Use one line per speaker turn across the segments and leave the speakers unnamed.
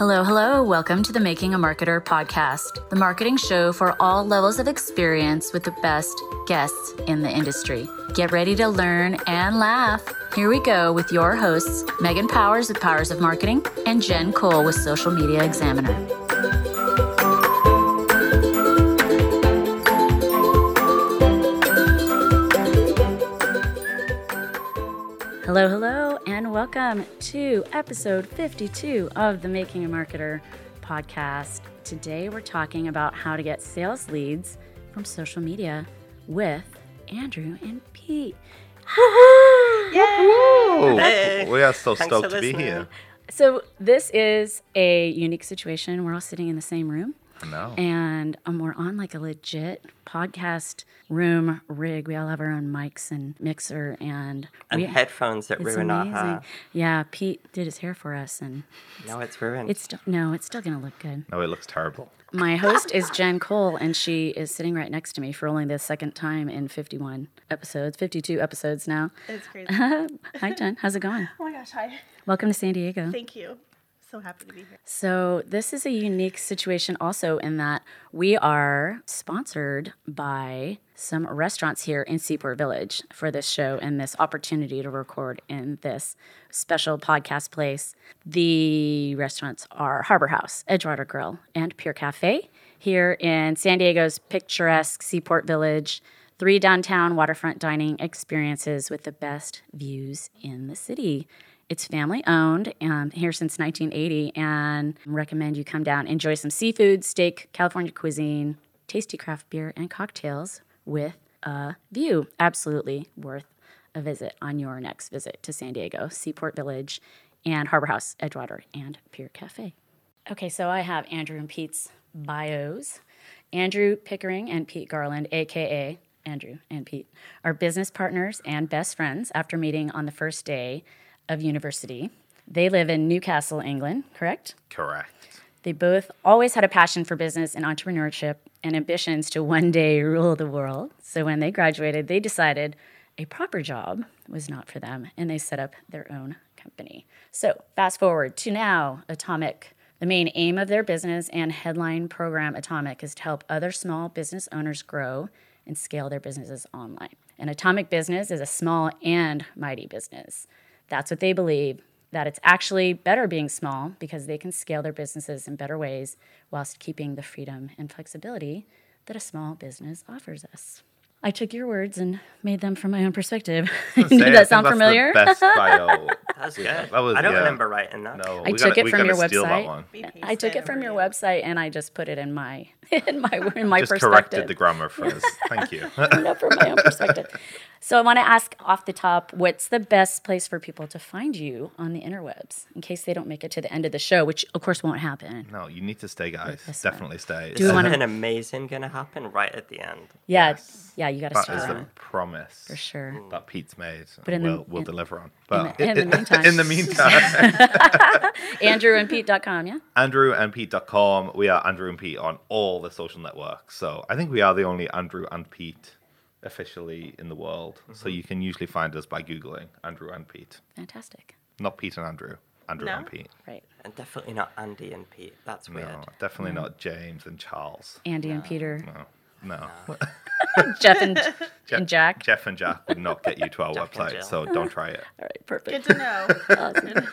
Hello, hello. Welcome to the Making a Marketer podcast, the marketing show for all levels of experience with the best guests in the industry. Get ready to learn and laugh. Here we go with your hosts, Megan Powers of Powers of Marketing and Jen Cole with Social Media Examiner. Hello, hello, and welcome to episode 52 of the Making a Marketer podcast. Today, we're talking about how to get sales leads from social media with Andrew and Pete.
Oh,
Hey.
we are so
Thanks
stoked to be here.
So, this is a unique situation. We're all sitting in the same room.
I know.
And um, we're on like a legit podcast room rig. We all have our own mics and mixer and,
And
we,
headphones that
it's
ruin our
amazing.
hair.
Yeah, Pete did his hair for us, and
Now it's ruined.
it's still no, it's still gonna look good.
No, it looks terrible.
My host is Jen Cole, and she is sitting right next to me for only the second time in 51 episodes, 52 episodes now.
It's crazy.
Hi, Jen. How's it going?
oh my gosh, hi.
Welcome to San Diego.
Thank you. So happy to be here.
So, this is a unique situation also in that we are sponsored by some restaurants here in Seaport Village for this show and this opportunity to record in this special podcast place. The restaurants are Harbor House, Edgewater Grill, and Pier Cafe here in San Diego's picturesque Seaport Village. Three downtown waterfront dining experiences with the best views in the city. It's family owned and um, here since 1980 and recommend you come down, enjoy some seafood, steak, California cuisine, tasty craft beer and cocktails with a view. Absolutely worth a visit on your next visit to San Diego, Seaport Village and Harbor House, Edgewater and Pier Cafe. Okay, so I have Andrew and Pete's bios. Andrew Pickering and Pete Garland, aka Andrew and Pete, are business partners and best friends after meeting on the first day of university. They live in Newcastle, England, correct?
Correct.
They both always had a passion for business and entrepreneurship and ambitions to one day rule the world. So when they graduated, they decided a proper job was not for them and they set up their own company. So fast forward to now, Atomic. The main aim of their business and headline program, Atomic, is to help other small business owners grow and scale their businesses online. An Atomic business is a small and mighty business. That's what they believe that it's actually better being small because they can scale their businesses in better ways whilst keeping the freedom and flexibility that a small business offers us. I took your words and made them from my own perspective.
Say,
Did
I
that
think
sound
that's
familiar?
The best bio.
That's good.
that was-
I don't
yeah.
remember writing that.
No,
I
we
took
gotta,
it from your
steal
website.
that one.
I took it from your
you.
website and I just put it in my in my in my
Just
perspective.
corrected the grammar for us. Thank you.
no, from my own perspective. So I want to ask off the top, what's the best place for people to find you on the interwebs in case they don't make it to the end of the show, which of course won't happen.
no, you need to stay, guys.
This one.
Definitely stay.
Do you wanna-
Something amazing going to happen right at the end.
Yeah, yeah, you got to
That
That
is is
the
promise
for sure. Mm.
that Pete's made.
But in the-
we'll, we'll
in-
deliver on.
in
But
the- in the meantime.
in the meantime,
AndrewandPete.com, yeah.
andrewandpete.com. We are Andrew and Pete on all the social networks. So I think we are the only Andrew and Pete officially in the world. So mm-hmm. you can usually find us by Googling Andrew and Pete.
Fantastic.
Not Pete and Andrew. Andrew
No?
and Pete.
Right.
And definitely not Andy and Pete. That's weird.
No, definitely not James and Charles.
Andy and Peter,
No. No.
Jeff and, and Jack.
Jeff and Jack would not get you to our
Jack
website, so don't try it.
All right, perfect.
Good to know.
Awesome.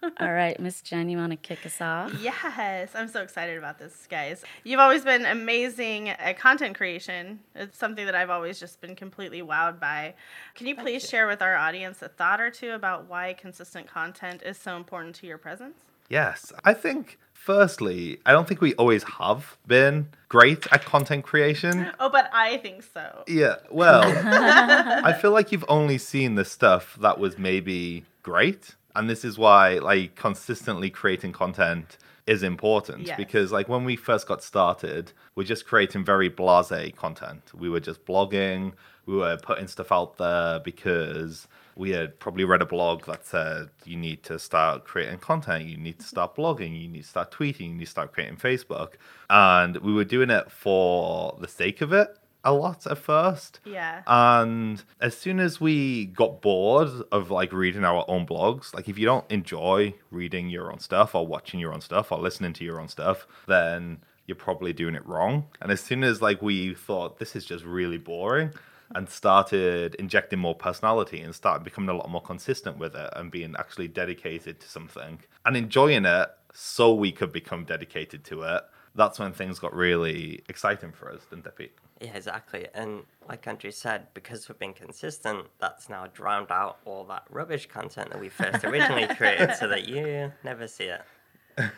All right, Miss Jen, you want to kick us off?
yes, I'm so excited about this, guys. You've always been amazing at content creation. It's something that I've always just been completely wowed by. Can you please share with our audience a thought or two about why consistent content is so important to your presence?
Yes. I think, firstly, I don't think we always have been great at content creation.
Oh, but I think so.
Yeah, well, I feel like you've only seen the stuff that was maybe great. And this is why, like, consistently creating content is important
Yes.
because, like, when we first got started, we're just creating very blase content. We were just blogging, we were putting stuff out there because we had probably read a blog that said you need to start creating content, you need to mm-hmm. start blogging, you need to start tweeting, you need to start creating Facebook. And we were doing it for the sake of it a lot at first.
Yeah.
And as soon as we got bored of like reading our own blogs, like if you don't enjoy reading your own stuff or watching your own stuff or listening to your own stuff, then you're probably doing it wrong. And as soon as like we thought this is just really boring and started injecting more personality and started becoming a lot more consistent with it and being actually dedicated to something and enjoying it so we could become dedicated to it, that's when things got really exciting for us, didn't they, Pete?
Yeah, exactly. And like Andrew said, because we've been consistent, that's now drowned out all that rubbish content that we first originally created so that you never see it.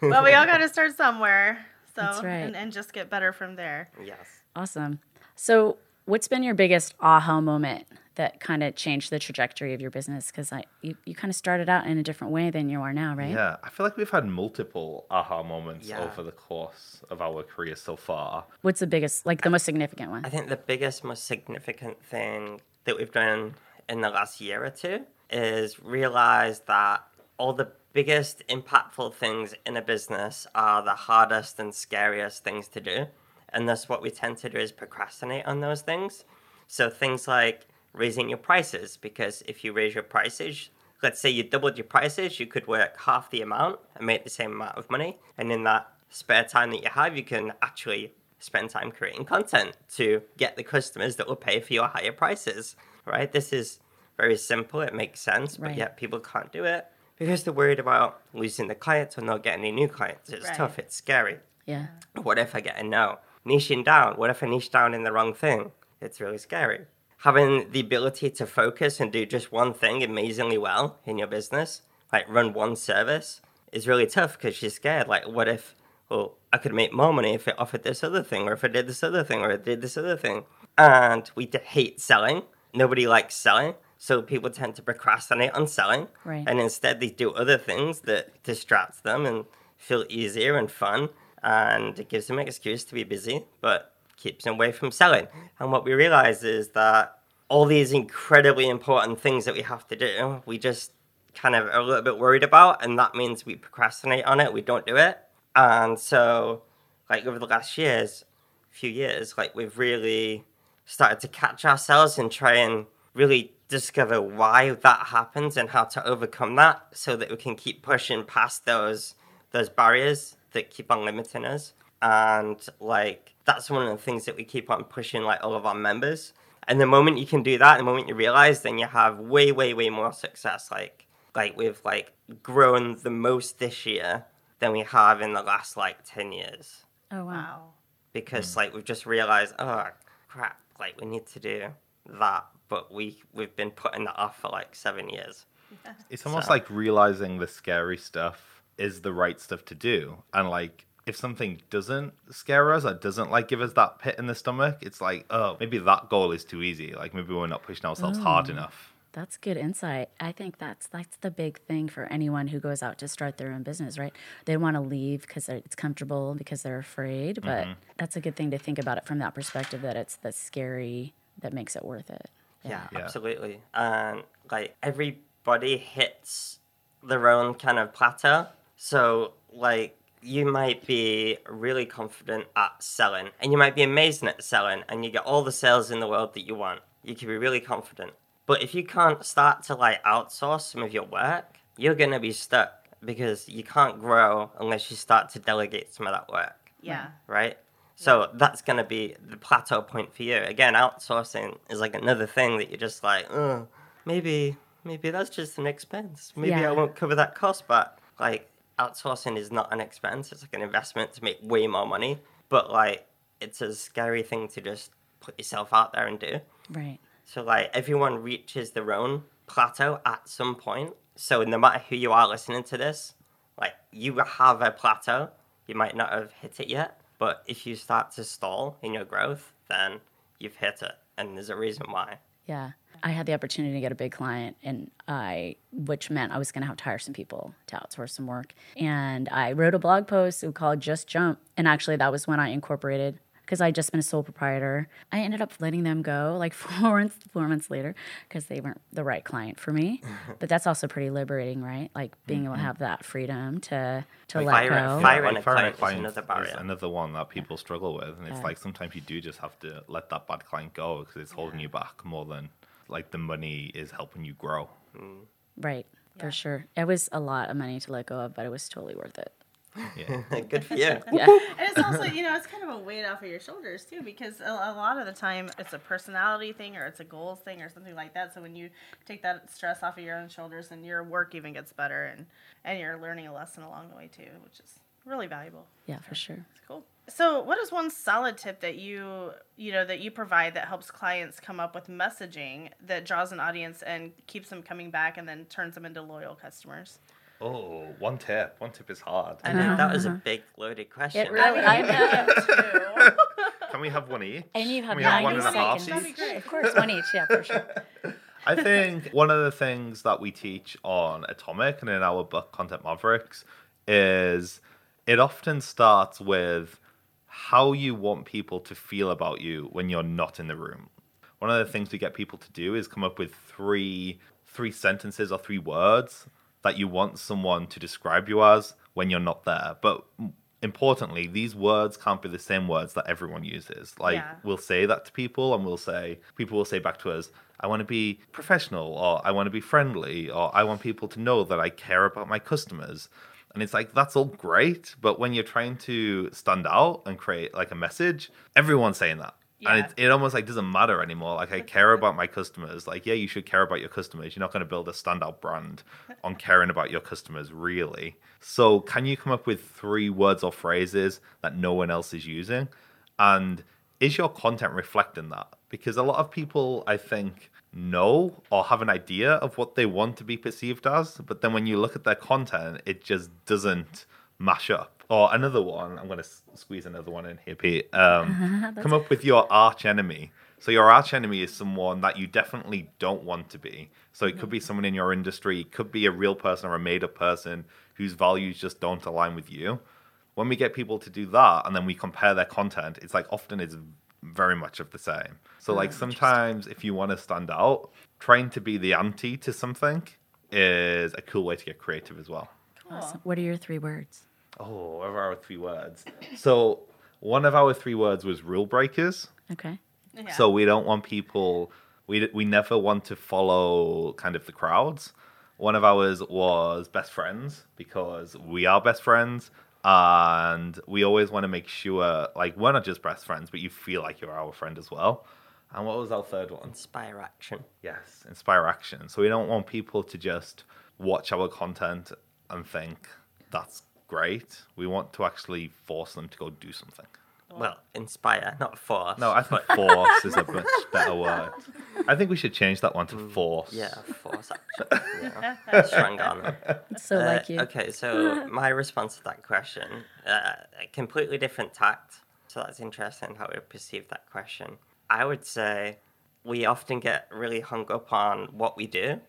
well, we all got to start somewhere. So,
That's right.
and, and just get better from there.
Yes.
Awesome. So, what's been your biggest aha moment that kind of changed the trajectory of your business? Because I you, you kind of started out in a different way than you are now, right?
Yeah, I feel like we've had multiple aha moments
Yeah.
over the course of our career so far.
What's the biggest, like the most significant one?
I think the biggest, most significant thing that we've done in the last year or two is realize that all the biggest impactful things in a business are the hardest and scariest things to do. And thus, what we tend to do is procrastinate on those things. So, things like raising your prices, because if you raise your prices, let's say you doubled your prices, you could work half the amount and make the same amount of money. And in that spare time that you have, you can actually spend time creating content to get the customers that will pay for your higher prices, right? This is very simple, it makes sense, but
Right.
yet people can't do it because they're worried about losing the clients or not getting any new clients. It's
Right.
tough, it's scary.
Yeah.
What if I get a no? Niching down, what if I niche down in the wrong thing? It's really scary. Having the ability to focus and do just one thing amazingly well in your business, like run one service, is really tough because you're scared. Like, what if, well, I could make more money if I offered this other thing, or if I did this other thing, or I did this other thing? And we hate selling. Nobody likes selling. So people tend to procrastinate on selling.
Right.
And instead, they do other things that distract them and feel easier and fun. And it gives them an excuse to be busy, but keeps them away from selling. And what we realize is that all these incredibly important things that we have to do, we just kind of a little bit worried about. And that means we procrastinate on it, we don't do it. And so, like, over the last years, few years, like, we've really started to catch ourselves and try and really discover why that happens and how to overcome that so that we can keep pushing past those those barriers that keep on limiting us and like that's one of the things that we keep on pushing like all of our members. And the moment you can do that the moment you realize then you have way way way more success. Like like we've like grown the most this year than we have in the last like 10 years.
Oh, wow.
Wow.
because hmm. like we've just realized oh crap like we need to do that. But we we've been putting that off for like seven years.
It's almost
So-
like realizing the scary stuff is the right stuff to do. And like if something doesn't scare us or doesn't like give us that pit in the stomach, it's like, oh, maybe that goal is too easy. Like maybe we're not pushing ourselves hard
Oh.
enough.
That's good insight. I think that's that's the big thing for anyone who goes out to start their own business, right? They want to leave because it's comfortable because they're afraid, but mm-hmm. that's a good thing to think about it from that perspective that it's the scary that makes it worth it.
yeah,
Yeah.
absolutely and like everybody hits their own kind of plateau so like you might be really confident at selling and you might be amazing at selling and you get all the sales in the world that you want you can be really confident but if you can't start to like outsource some of your work you're gonna be stuck because you can't grow unless you start to delegate some of that work
Yeah.
right? So that's going to be the plateau point for you. Again, outsourcing is like another thing that you're just like, oh, maybe, maybe that's just an expense. Maybe
Yeah.
I won't cover that cost. But like, outsourcing is not an expense. It's like an investment to make way more money. But like, it's a scary thing to just put yourself out there and do.
Right.
So like everyone reaches their own plateau at some point. So no matter who you are listening to this, like you have a plateau. You might not have hit it yet, but if you start to stall in your growth, then you've hit it, and there's a reason why.
Yeah. I had the opportunity to get a big client and I which meant I was going to have to hire some people to outsource some work. And I wrote a blog post called Just Jump and actually that was when I incorporated because I'd just been a sole proprietor. I ended up letting them go like four months, four months later because they weren't the right client for me. but that's also pretty liberating, right? Like being able to mm-hmm. have that freedom to to let
fire-
go.
fire-
like
Firing a
firing
client is another barrier.
another one that people struggle with, and it's
Yeah.
like sometimes you do just have to let that bad client go because it's holding you back more than like the money is helping you grow.
Right, for sure. It was a lot of money to let go of, but it was totally worth it.
Yeah.
Good for you.
Yeah.
And it's also, you know, it's kind of a weight off of your shoulders too, because a, a lot of the time it's a personality thing or it's a goals thing or something like that. So when you take that stress off of your own shoulders, then your work even gets better, and and you're learning a lesson along the way too, which is really valuable.
Yeah, for sure.
It's cool. So, what is one solid tip that you you know that you provide that helps clients come up with messaging that draws an audience and keeps them coming back and then turns them into loyal customers?
Oh, one tip. One tip is hard.
I know that was a uh-huh. big loaded question.
It really- I know.
Can we have one each?
And you have
Can we have one
90
and a half
seconds.
each?
Of course, one each. Yeah, for sure.
I think one of the things that we teach on Atomic and in our book Content Mavericks is it often starts with how you want people to feel about you when you're not in the room. One of the things we get people to do is come up with three three sentences or three words that you want someone to describe you as when you're not there. But importantly, these words can't be the same words that everyone uses. Like
Yeah.
we'll say that to people and we'll say people will say back to us, I want to be professional or I want to be friendly or I want people to know that I care about my customers. And it's like that's all great, but when you're trying to stand out and create like a message, everyone's saying that. And it, it almost like doesn't matter anymore. Like I care about my customers. Like yeah, you should care about your customers. You're not going to build a standout brand on caring about your customers, really. So can you come up with three words or phrases that no one else is using? And is your content reflecting that? Because a lot of people, I think, know or have an idea of what they want to be perceived as, but then when you look at their content, it just doesn't mash up. Or another one, I'm going to squeeze another one in here, Pete. Um, come up with your arch enemy. So your arch enemy is someone that you definitely don't want to be. So it could be someone in your industry, it could be a real person or a made up person whose values just don't align with you. When we get people to do that and then we compare their content, it's like often it's very much of the same. So hmm, like sometimes if you want to stand out, trying to be the anti to something is a cool way to get creative as well.
Awesome. What are your three words?
Oh, what are our three words? So one of our three words was rule breakers.
Okay.
Yeah.
So we don't want people. We we never want to follow kind of the crowds. One of ours was best friends because we are best friends, and we always want to make sure like we're not just best friends, but you feel like you're our friend as well. And what was our third one?
Inspire action.
Yes, inspire action. So we don't want people to just watch our content and think that's great. We want to actually force them to go do something.
Well, inspire, not force.
No, I think force is a much better word. I think we should change that one to force.
Yeah, force action. Yeah. Strong on.
So
Uh,
like you.
Okay, so my response to that question, uh, a completely different tact. So that's interesting how we perceive that question. I would say we often get really hung up on what we do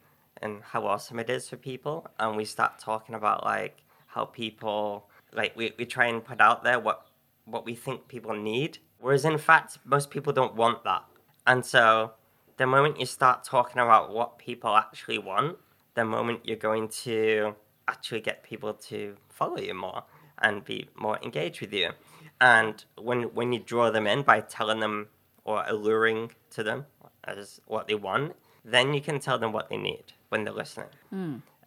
and how awesome it is for people, and we start talking about like how people like we, we try and put out there what what we think people need, whereas in fact most people don't want that. And so the moment you start talking about what people actually want, the moment you're going to actually get people to follow you more and be more engaged with you. And when when you draw them in by telling them or alluring to them as what they want, then you can tell them what they need when they're listening.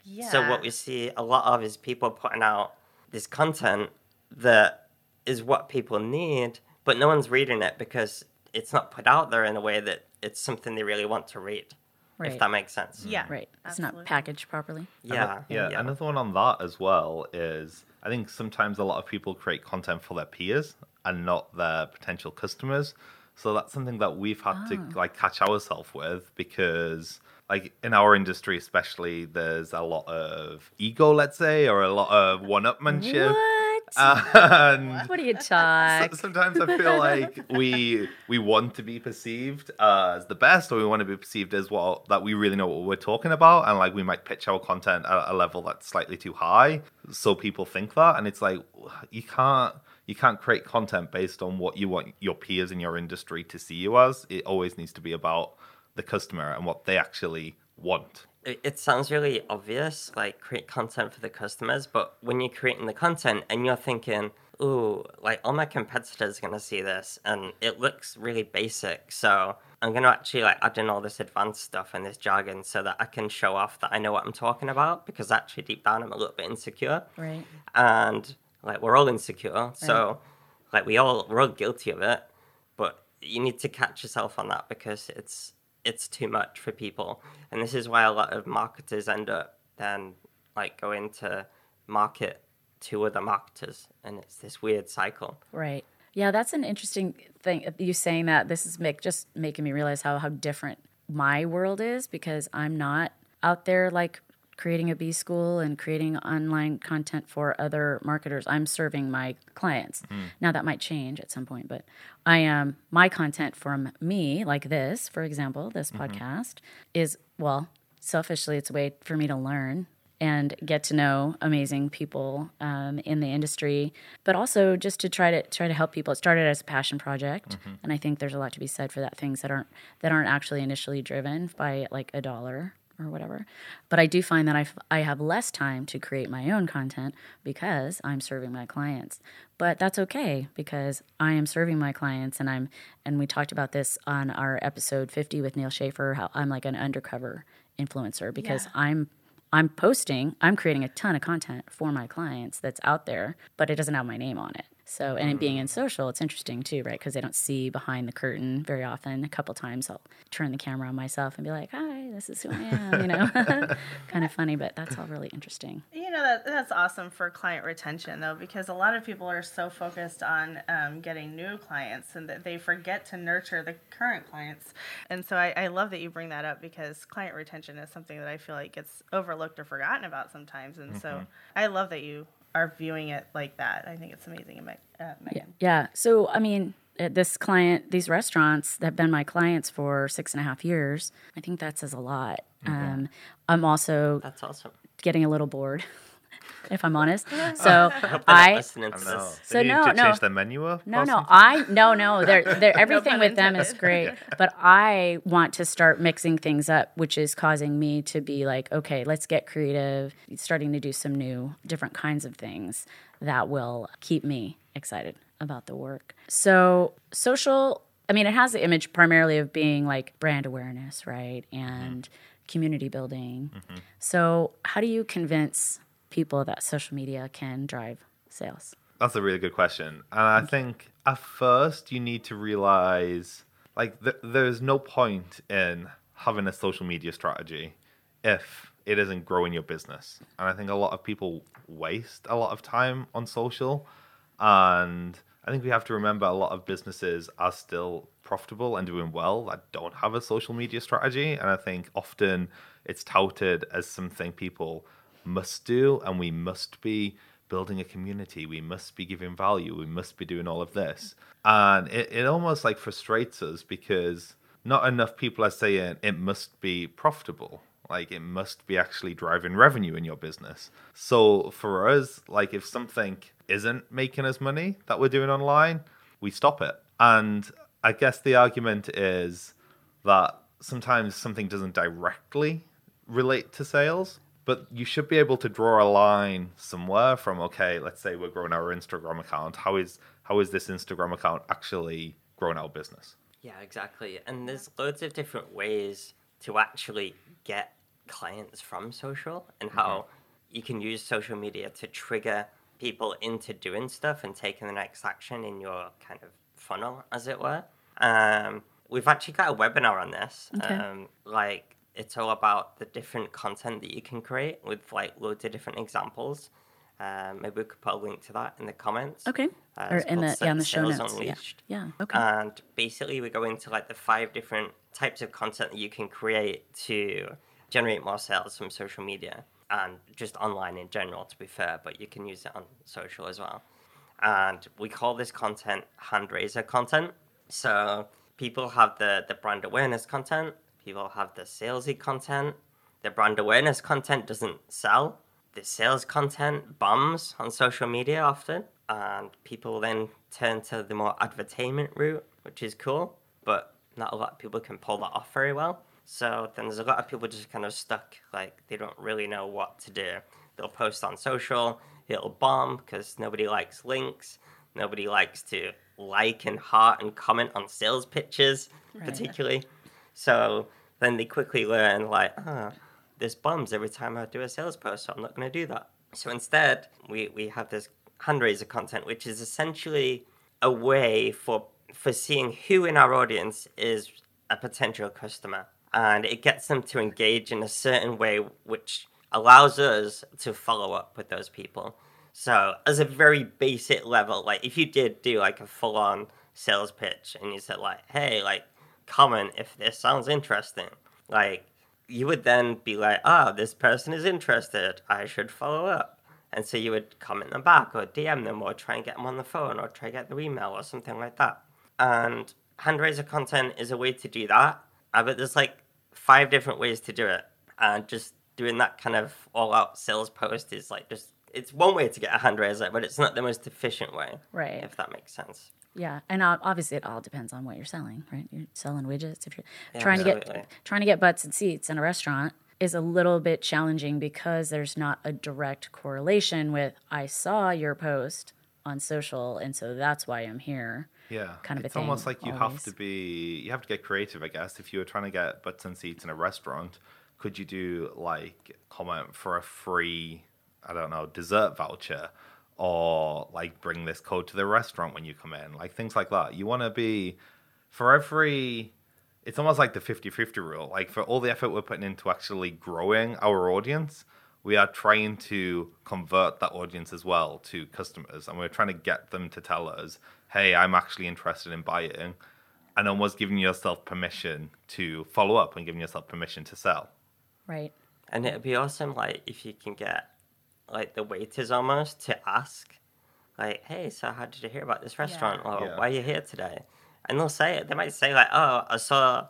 yeah.
So what we see a lot of is people putting out this content that is what people need, but no one's reading it because it's not put out there in a way that it's something they really want to read. If that makes sense.
yeah.
Right. It's
absolutely.
not packaged properly.
Yeah.
yeah, Another one on that as well is I think sometimes a lot of people create content for their peers and not their potential customers. So that's something that we've had to ah. like catch ourselves with because like in our industry especially there's a lot of ego let's say or a lot of one-upmanship
What? are you
so-
talk?
sometimes I feel like we we want to be perceived as the best, or we want to be perceived as well that we really know what we're talking about, and like we might pitch our content at a level that's slightly too high, so people think that, and it's like you can't you can't create content based on what you want your peers in your industry to see you as. It always needs to be about the customer and what they actually want.
It, sounds really obvious, like create content for the customers, but when you're creating the content and you're thinking, ooh, like all my competitors are gonna see this and it looks really basic. So I'm gonna actually like add in all this advanced stuff and this jargon so that I can show off that I know what I'm talking about because actually deep down I'm a little bit insecure.
Right.
And like we're all insecure. So like we all we're all guilty of it. But you need to catch yourself on that because it's it's too much for people. And this is why a lot of marketers end up then like going to market to other marketers and it's this weird cycle.
Right. Yeah, that's an interesting thing. You saying that this is make just making me realize how how different my world is because I'm not out there like creating a B school and creating online content for other marketers. I'm serving my clients. Hmm. Now that might change at some point, but I am my content from me, like this, for example, this mm-hmm. podcast is well, selfishly, it's a way for me to learn and get to know amazing people um, in the industry, but also just to try to try to help people. It started as a passion project, mm-hmm. and I think there's a lot to be said for that. Things that aren't that aren't actually initially driven by like a dollar or whatever. But I do find that I, f- I have less time to create my own content because I'm serving my clients. But that's okay because I am serving my clients and I'm and we talked about this on our episode 50 with Neal Schaffer how I'm like an undercover influencer because
Yeah.
I'm I'm posting, I'm creating a ton of content for my clients that's out there, but it doesn't have my name on it. So, and it being in social, it's interesting too, right? Because they don't see behind the curtain very often. A couple times I'll turn the camera on myself and be like, "Hi, this is who I am," you know, kind of funny, but that's all really interesting.
You know that that's awesome for client retention though, because a lot of people are so focused on um, getting new clients and that they forget to nurture the current clients. And so I, I love that you bring that up because client retention is something that I feel like gets overlooked or forgotten about sometimes. And so I love that you are viewing it like that. I think it's amazing, Me- uh, Megan.
Yeah. So, I mean, uh, this client, these restaurants that have been my clients for six and a half years, I think that says a lot. Um, I'm also
That's awesome.
getting a little bored, if I'm honest. So I,
I know.
So
They need
no, no.
change their menu up.
No, no. I no, no. They're, they're everything
pun
with them is
intended.
great, but I want to start mixing things up, which is causing me to be like, okay, let's get creative, starting to do some new, different kinds of things that will keep me excited about the work. So social, I mean, it has the image primarily of being like brand awareness, right, and mm-hmm. community building. Mm-hmm. So, how do you convince people that social media can drive sales?
That's a really good question. And I think at first you need to realize like th- there's no point in having a social media strategy if it isn't growing your business. And I think a lot of people waste a lot of time on social. And I think we have to remember a lot of businesses are still profitable and doing well that don't have a social media strategy. And I think often it's touted as something people must do and we must be building a community. We must be giving value. We must be doing all of this. And it, it almost like frustrates us because not enough people are saying it must be profitable. Like it must be actually driving revenue in your business. So for us like if something isn't making us money that we're doing online we stop it. And i guess the argument is that sometimes something doesn't directly relate to sales, but you should be able to draw a line somewhere from okay, let's say we're growing our Instagram account. How is how is this Instagram account actually growing our business?
Yeah, exactly. And there's loads of different ways to actually get clients from social and how you can use social media to trigger people into doing stuff and taking the next action in your kind of funnel, as it were. Um, we've actually got a webinar on this.
Okay.
Um, like, it's all about the different content that you can create with like loads of different examples. Um, maybe we could put a link to that in the comments.
Okay.
Uh,
or in the yeah, in the show notes. Yeah.
Unleashed.
Yeah. Okay.
And basically, we go into like the five different types of content that you can create to generate more sales from social media and just online in general, to be fair, but you can use it on social as well. And we call this content hand raiser content. So people have the, the brand awareness content, people have the salesy content. The brand awareness content doesn't sell. The sales content bombs on social media often. and people then turn to the more advertainment route, which is cool, but not a lot of people can pull that off very well. So then there's a lot of people just kind of stuck, like they don't really know what to do. They'll post on social, it'll bomb because nobody likes links, nobody likes to like and heart and comment on sales pitches, particularly. So then they quickly learn, like, ah, this bombs every time I do a sales post, so I'm not going to do that. So instead, we, we have this hand raiser content, which is essentially a way for for seeing who in our audience is a potential customer, and it gets them to engage in a certain way, which allows us to follow up with those people. So, as a very basic level, like if you did do like a full on sales pitch and you said like, "Hey, like, comment if this sounds interesting," like you would then be like, "Ah, oh, this person is interested. I should follow up." And so you would comment them back or DM them or try and get them on the phone or try and get their email or something like that. And hand raiser content is a way to do that. Uh, but there's like five different ways to do it. And just doing that kind of all out sales post is like just, it's one way to get a hand raiser, but it's not the most efficient way.
Right.
If that makes sense.
Yeah, and obviously it all depends on what you're selling, right? You're selling widgets. If you're yeah, trying absolutely. to get trying to get butts and seats in a restaurant, is a little bit challenging because there's not a direct correlation with I saw your post on social and so that's why I'm here.
Yeah. Kind of it's almost like you always. have to be you have to get creative, I guess. If you were trying to get butts and seats in a restaurant, could you do like comment for a free I don't know, dessert voucher or like bring this code to the restaurant when you come in, like things like that. You want to be for every it's almost like the 50-50 rule. Like for all the effort we're putting into actually growing our audience, we are trying to convert that audience as well to customers and we're trying to get them to tell us, "Hey, I'm actually interested in buying." And almost giving yourself permission to follow up and giving yourself permission to sell.
Right.
And it'd be awesome like if you can get like the waiters almost to ask like, "Hey, so how did you hear about this restaurant? Yeah. Or yeah. why are you here today?" and they'll say it. They might say like, "Oh, I saw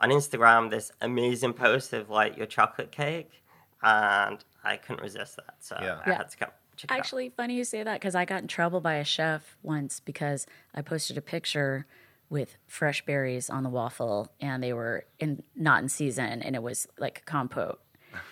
on Instagram this amazing post of like your chocolate cake, and I couldn't resist that, so yeah. I yeah. had to come."
Actually, funny you say that because I got in trouble by a chef once because I posted a picture with fresh berries on the waffle and they were in not in season and it was like compote.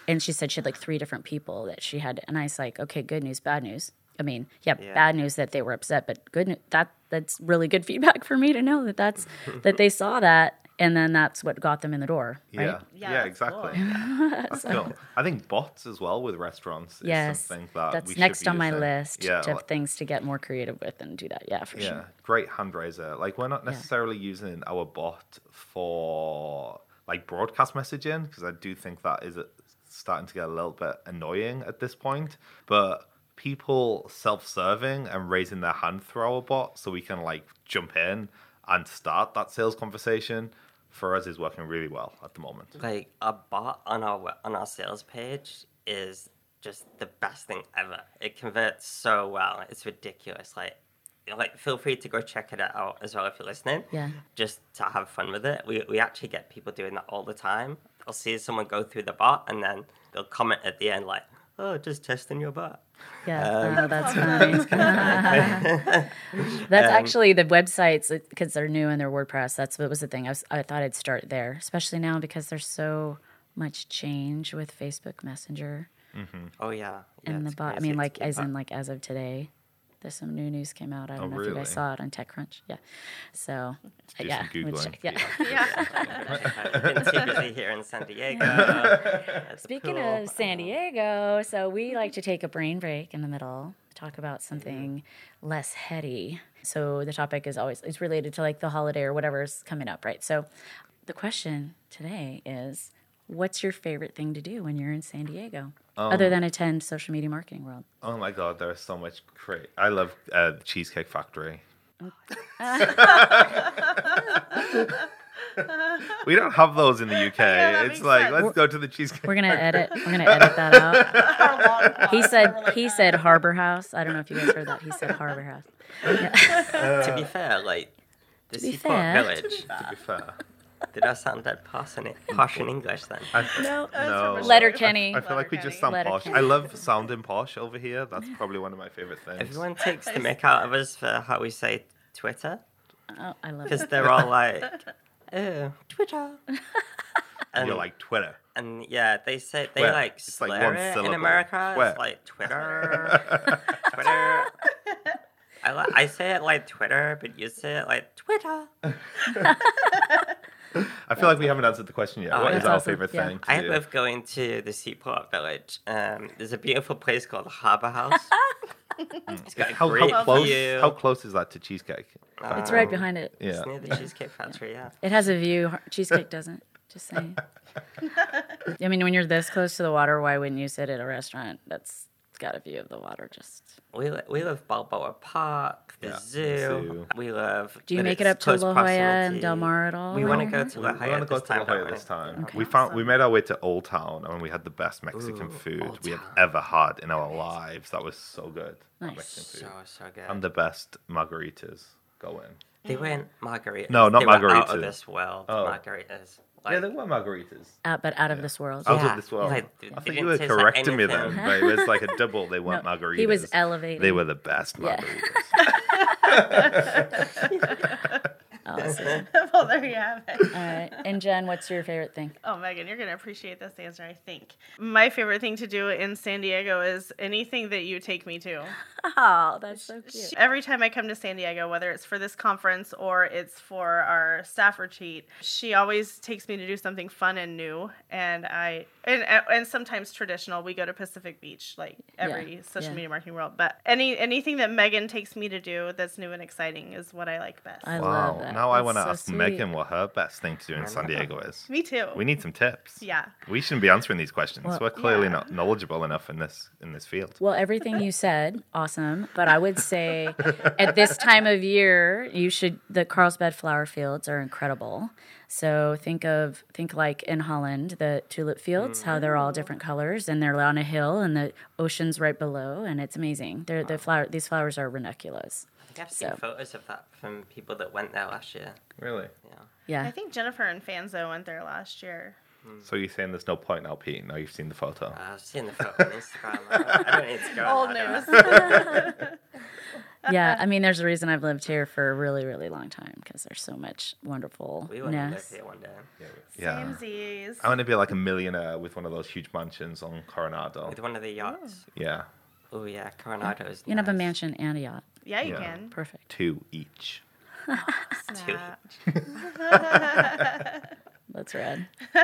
And she said she had like three different people that she had, and I was like, okay, good news, bad news. I mean, yeah, yeah, bad news that they were upset, but good news, that that's really good feedback for me to know that that's that they saw that and then that's what got them in the door. Right?
Yeah, yeah, yeah exactly. Cool. that's so, cool. I think bots as well with restaurants is yes, something that
that's next on my list yeah, of like, things to get more creative with and do that. Yeah, for yeah, sure.
great hand raiser. Like we're not necessarily yeah. using our bot for like broadcast messaging because I do think that is starting to get a little bit annoying at this point, but people self-serving and raising their hand through our bot so we can like jump in and start that sales conversation for us is working really well at the moment.
Like a bot on our on our sales page is just the best thing ever. It converts so well. It's ridiculous. Like like feel free to go check it out as well if you're listening.
Yeah.
Just to have fun with it. We we actually get people doing that all the time. I'll see someone go through the bot and then they'll comment at the end like, "Oh, just testing your bot."
Yeah, um, oh, that's funny. that's um, actually the websites because they're new in their WordPress. That's what was the thing. I, was, I thought I'd start there, especially now because there's so much change with Facebook Messenger.
Mm-hmm. Oh yeah,
yeah and the bot. I mean, like as in like as of today, there's some new news came out. I don't oh, know really? if you guys saw it on TechCrunch. Yeah. So
uh, yeah,
check.
Yeah. yeah. been too busy here in San Diego.
Speaking of San Diego, so we like to take a brain break in the middle, talk about something mm-hmm. less heady. So the topic is always it's related to like the holiday or whatever's coming up, right? So the question today is what's your favorite thing to do when you're in San Diego? Um, other than attend social media marketing world.
Oh my god, there's so much great. I love uh, the Cheesecake Factory. we don't have those in the UK. Yeah, it's like sense. let's we're, go to the cheesecake.
We're gonna edit. We're gonna edit that out. he said he said Harbor House. I don't know if you guys heard that. He said Harbor House.
Yeah. Uh, to be fair, like the Seaport Village.
To be fair.
Did I sound that posh in, posh in English then?
I,
No.
That's
no.
from
Letter. Kenny.
I feel like we just sound
Letter
posh.
Kenny.
I love sounding posh over here. That's probably one of my favorite things.
Everyone takes the mick out of us for how we say Twitter
Oh, I love it.
because they're all like, "Oh, Twitter," and
You're like Twitter.
and yeah, they say they
Twer.
like
It's like
slur
one
it in. America.
Twer.
It's like Twitter, Twitter. I li- I say it like Twitter, but you say it like Twitter.
I feel like we haven't answered the question yet.
Oh,
what is our
awesome.
favorite
Yeah.
thing? To
I
do?
love going to the Seaport Village. Um, there's a beautiful place called Harbor House. it's got a
How,
great
how close?
view.
How close is that to cheesecake?
It's right
Um,
behind it.
Yeah.
It's near the Cheesecake Factory, yeah.
It has a view. Cheesecake doesn't. Just saying. I mean, when you're this close to the water, why wouldn't you sit at a restaurant that's got a view of the water? Just
We, li- we love Balboa Park, the
Yeah, the
zoo.
zoo.
We love.
do you
that
make it
it's
up to
close
La Jolla
proximity.
and Del Mar at all?
We want to go to
We,
La
we
Jolla
want to go
this
to
time.
La Jolla
don't we?
this time.
Okay.
We found we made our way to Old Town and we had the best Mexican
Ooh,
food
Old
we had
Town.
ever had in our lives. That was so good. that
Nice.
Mexican food.
So so good.
And the best margaritas going.
they weren't margaritas.
No, not
they Were out
margaritas.
of this world
Oh.
margaritas.
Yeah,
Like,
they were margaritas.
Out, but out of this world.
Out
Yeah,
of this world.
like,
I
they
thought you were
taste like
correcting me then, but it was like a double. They weren't
No,
margaritas.
He was elevating.
They were the best
Yeah.
margaritas.
Awesome.
well, there you have it.
All right. And Jen, what's your favorite thing?
Oh, Megan, you're going to appreciate this answer, I think. My favorite thing to do in San Diego is anything that you take me to.
Oh, that's so cute.
Every time I come to San Diego, whether it's for this conference or it's for our staff retreat, she always takes me to do something fun and new. And I and and sometimes traditional. We go to Pacific Beach like every
Yeah,
social
yeah.
media marketing world. But any anything that Megan takes me to do that's new and exciting is what I like best.
I
wow.
love that.
Now I want to
so
ask
sweet.
Megan what her best thing to do in San. Diego is.
me too.
We need some tips.
yeah.
We shouldn't be answering these questions.
Well,
We're clearly
yeah.
not knowledgeable enough in this in this field.
Well, everything you said, awesome. But I would say at this time of year, you should the Carlsbad flower fields are incredible. So think of think like in Holland, the tulip fields, how they're all different mm. colors and they're on a hill and the ocean's right below and it's amazing. They're the flower these flowers are ranunculus.
I think I've seen
So-
photos of that from people that went there last year.
Really?
Yeah.
Yeah.
I think Jennifer and Fanzo went there last year. Hmm.
So you're saying there's no point now, Pete? Now you've seen the photo.
Uh, I've seen the photo on Instagram. I, I don't need to go.
Old news.
yeah, I mean there's a reason I've lived here for a really really long time because there's so much wonderfulness.
We want to live here one day.
Yeah.
Samesies.
I want to be like a millionaire with one of those huge mansions on Coronado.
With one of the yachts.
Yeah,
Oh yeah, Coronado's.
You can have a mansion and a yacht.
Yeah, you
Yeah.
can.
Perfect.
two each.
Snap.
That's rad.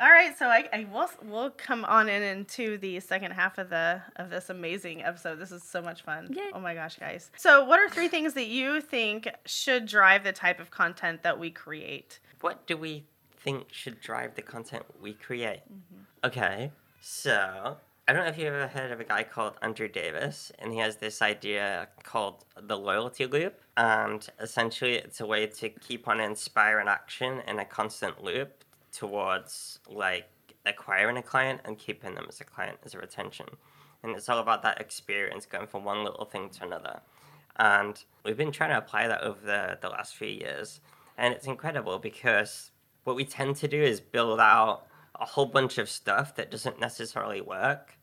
All right, so I, I will we'll come on in into the second half of the of this amazing episode. This is so much fun.
Yay.
Oh my gosh, guys! So, what are three things that you think should drive the type of content that we create?
What do we think should drive the content we create? Mm-hmm. Okay, so I don't know if you've ever heard of a guy called Andrew Davis, and he has this idea called the loyalty loop. And essentially, it's a way to keep on inspiring action in a constant loop towards like acquiring a client and keeping them as a client as a retention. And it's all about that experience going from one little thing to another. And we've been trying to apply that over the, the last few years. And it's incredible because what we tend to do is build out a whole bunch of stuff that doesn't necessarily work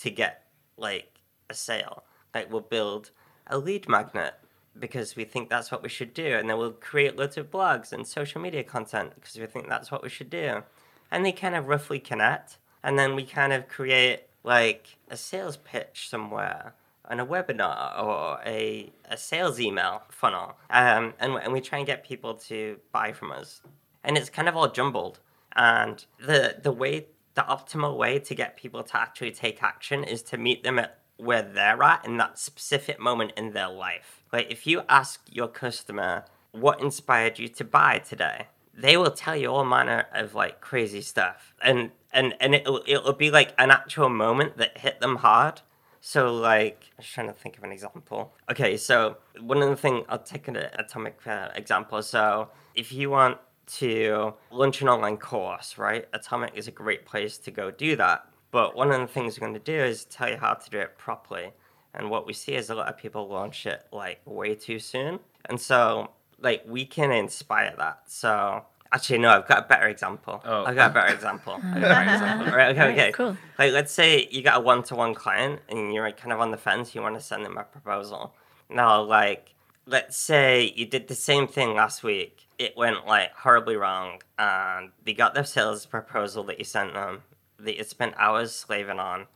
to get like a sale. Like we'll build a lead magnet because we think that's what we should do, and then we'll create loads of blogs and social media content because we think that's what we should do. And they kind of roughly connect, and then we kind of create like a sales pitch somewhere and a webinar or a, a sales email funnel. Um, and, and we try and get people to buy from us. And it's kind of all jumbled. And the, the way, the optimal way to get people to actually take action is to meet them at where they're at in that specific moment in their life. Like if you ask your customer, what inspired you to buy today? They will tell you all manner of like crazy stuff. And and, and it'll, it'll be like an actual moment that hit them hard. So like, I'm just trying to think of an example. Okay, so one of the thing I'll take an atomic uh, example. So if you want to launch an online course, right? Atomic is a great place to go do that. But one of the things we're going to do is tell you how to do it properly. And what we see is a lot of people launch it like way too soon. And so like we can inspire that. So actually, no, I've got a better example.
Oh.
I've got a better example. I've got a better example. Right, okay,
Alright,
okay.
cool.
Like, let's say you got a one-to-one client and you're like, kind of on the fence. You want to send them a proposal. Now, like, let's say you did the same thing last week. It went like horribly wrong, and they got their sales proposal that you sent them. That you spent hours slaving on,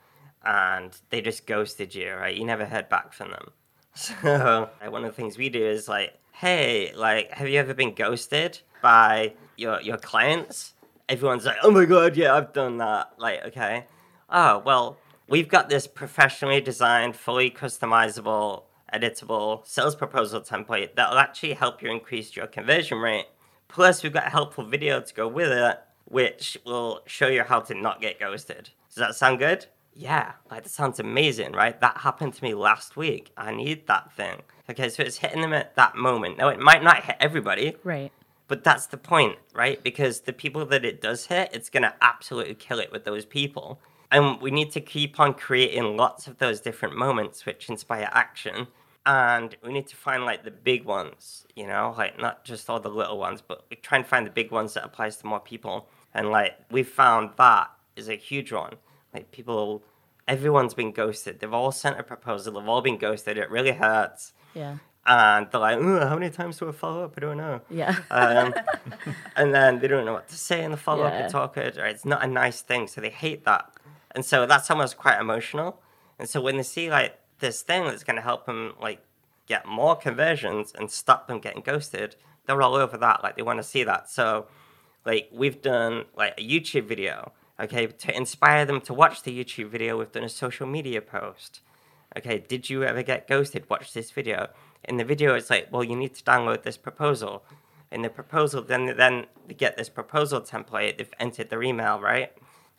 and they just ghosted you. Right? You never heard back from them. So one of the things we do is like, hey, like, have you ever been ghosted by your your clients? Everyone's like, oh my god, yeah, I've done that. Like, okay, oh well, we've got this professionally designed, fully customizable, editable sales proposal template that'll actually help you increase your conversion rate. Plus, we've got a helpful video to go with it, which will show you how to not get ghosted. Does that sound good? Yeah, like that sounds amazing, right? That happened to me last week. I need that thing. Okay, so it's hitting them at that moment. Now, it might not hit everybody,
Right.
but that's the point, right? Because the people that it does hit, it's going to absolutely kill it with those people. And we need to keep on creating lots of those different moments which inspire action. And we need to find like the big ones, you know, like not just all the little ones, but we try and find the big ones that applies to more people. And like we've found that is a huge one. Like people, everyone's been ghosted. They've all sent a proposal. They've all been ghosted. It really hurts.
Yeah.
And they're like, "Ugh, how many times do I follow up? I don't know.
Yeah.
Um, and then they don't know what to say in the follow up.
Yeah.
It's awkward, or it's not a nice thing, so they hate that. And so that's almost quite emotional. And so when they see like this thing that's going to help them like get more conversions and stop them getting ghosted, they're all over that. Like they want to see that. So like we've done like a YouTube video. Okay, to inspire them to watch the YouTube video, we've done a social media post. Okay, did you ever get ghosted? Watch this video. In the video, it's like, well, you need to download this proposal. In the proposal, then then they get this proposal template. They've entered their email, right?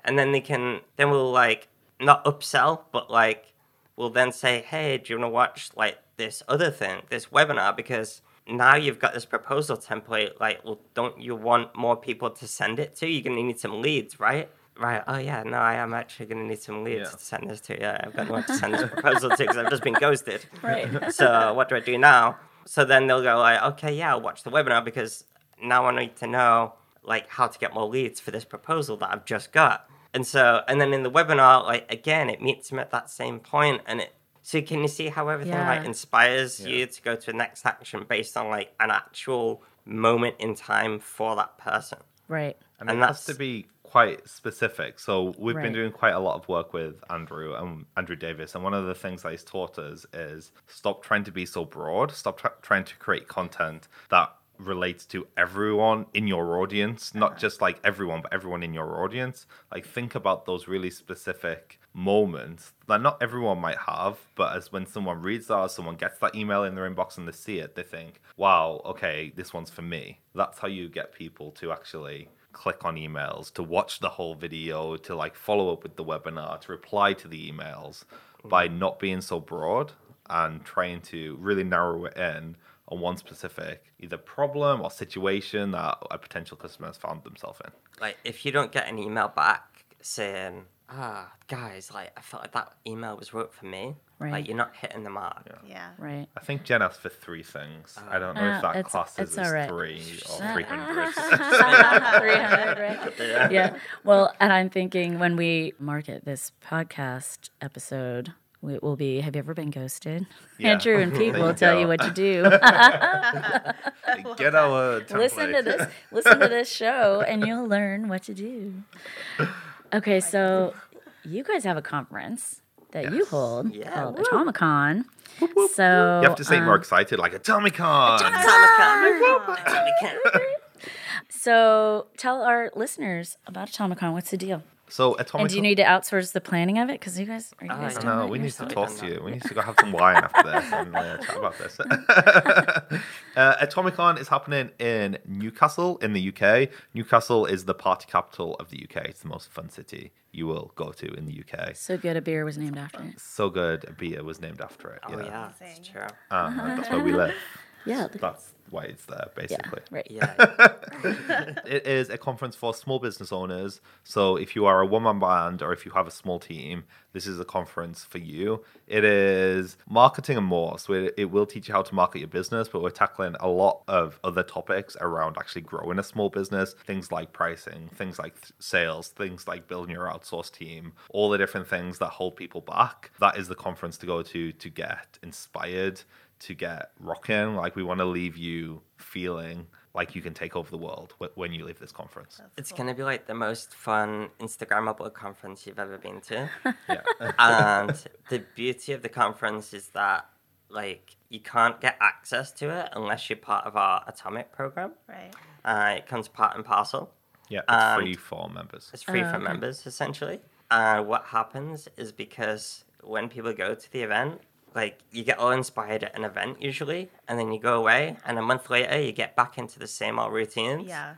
And then they can then we'll like not upsell, but like we'll then say, hey, do you want to watch like this other thing, this webinar? Because now you've got this proposal template. Like, well, don't you want more people to send it to? You're gonna need some leads, right? Right. Oh yeah. No, I am actually gonna need some leads
Yeah.
to send this to. Yeah, I've got no one to send this proposal to because I've just been ghosted.
Right.
So what do I do now? So then they'll go like, okay, yeah, I'll watch the webinar because now I need to know like how to get more leads for this proposal that I've just got. And so, and then in the webinar, like again, it meets him at that same point, and it. So can you see how everything
Yeah.
like inspires you to go to the next action based on like an actual moment in time for that person?
Right.
And,
And
it has to be quite specific. So we've
Right.
been doing quite a lot of work with Andrew and Andrew Davis, and one of the things that he's taught us is stop trying to be so broad. Stop tr- trying to create content that relates to everyone in your audience, not just like everyone, but everyone in your audience. Like think about those really specific moments that not everyone might have, but as when someone reads that, or someone gets that email in their inbox and they see it, they think, "Wow, okay, this one's for me." That's how you get people to actually click on emails, to watch the whole video, to like follow up with the webinar, to reply to the emails mm. by not being so broad and trying to really narrow it in on one specific either problem or situation that a potential customer has found themselves in.
Like if you don't get an email back saying, ah, guys, like I felt like that email was wrote for me.
Right.
Like you're not hitting the mark.
Yeah.
Right.
I think Jen asked for three things. I don't know
Uh,
if that
it's-
classes
it's
as
all right.
three or
Uh,
300.
300, right? Yeah. Well, and I'm thinking when we market this podcast episode, it will be Have you ever been ghosted?
Yeah.
Andrew and Pete will tell
go.
you what to do.
Get our template.
listen to this listen to this show and you'll learn what to do. Okay, so you guys have a conference that you hold
Yeah,
called
woo.
Atomicon. So
You have to say it more
um,
excited, like Atomicon. Atomicon.
So tell our listeners about Atomicon. What's the deal?
So Atomicon.
And do you need to outsource the planning of it? Because you guys are you guys
I
doing
No,
that
we need to talk to you. We need to go have some wine after this and uh, chat about this. uh, Atomicon is happening in Newcastle in the UK. Newcastle is the party capital of the UK. It's the most fun city you will go to in the UK.
So good a beer was named after it.
So good, a beer was named after it.
Oh yeah, that's true.
Uh, that's where we live.
Yeah.
That's why it's there,
Yeah.
basically.
Right.
Yeah.
It is a conference for small business owners. So if you are a one man band or if you have a small team, this is a conference for you. It is marketing and more. So it, it will teach you how to market your business, but we're tackling a lot of other topics around actually growing a small business. Things like pricing, things like th- sales, things like building your outsourced team, all the different things that hold people back. That is the conference to go to to get inspired, to get rocking. Like we want to leave you feeling like you can take over the world wh- when you leave this conference.
It's gonna be like the most fun Instagrammable conference you've ever been to.
Yeah.
and the beauty of the conference is that like you can't get access to it unless you're part of our atomic program.
Right.
Uh, it comes part and parcel.
yeah, it's
And-
free for members.
It's free
Oh,
for
okay.
members essentially. And what happens is because when people go to the event, like you get all inspired at an event usually, and then you go away, and a month later you get back into the same old routines.
Yeah.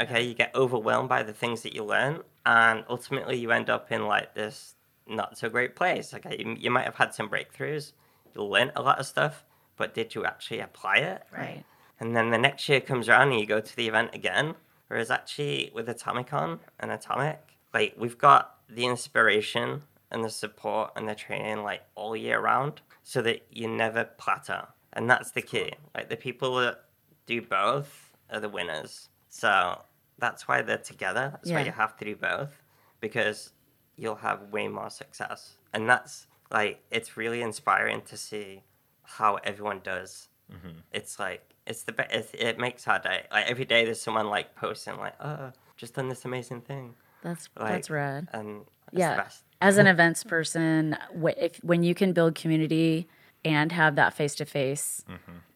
Okay, you get overwhelmed by the things that you learn, and ultimately you end up in like this not so great place. Okay, you, you might have had some breakthroughs, you learned a lot of stuff, but did you actually apply it?
Right.
And then the next year comes around and you go to the event again. Whereas actually with Atomicon and Atomic, like we've got the inspiration and the support and the training like all year round so that you never plateau. And that's the key. Like the people that do both are the winners. So that's why they're together. That's why you have to do both because you'll have way more success. And that's like it's really inspiring to see how everyone does. Mm-hmm. It's like it's the best. It, it makes our day. Like every day, there's someone like posting like, "Oh, just done this amazing thing,"
That's
like,
that's rad.
and it's the
Yeah.
Best.
As an events person, wh- if when you can build community and have that face to face,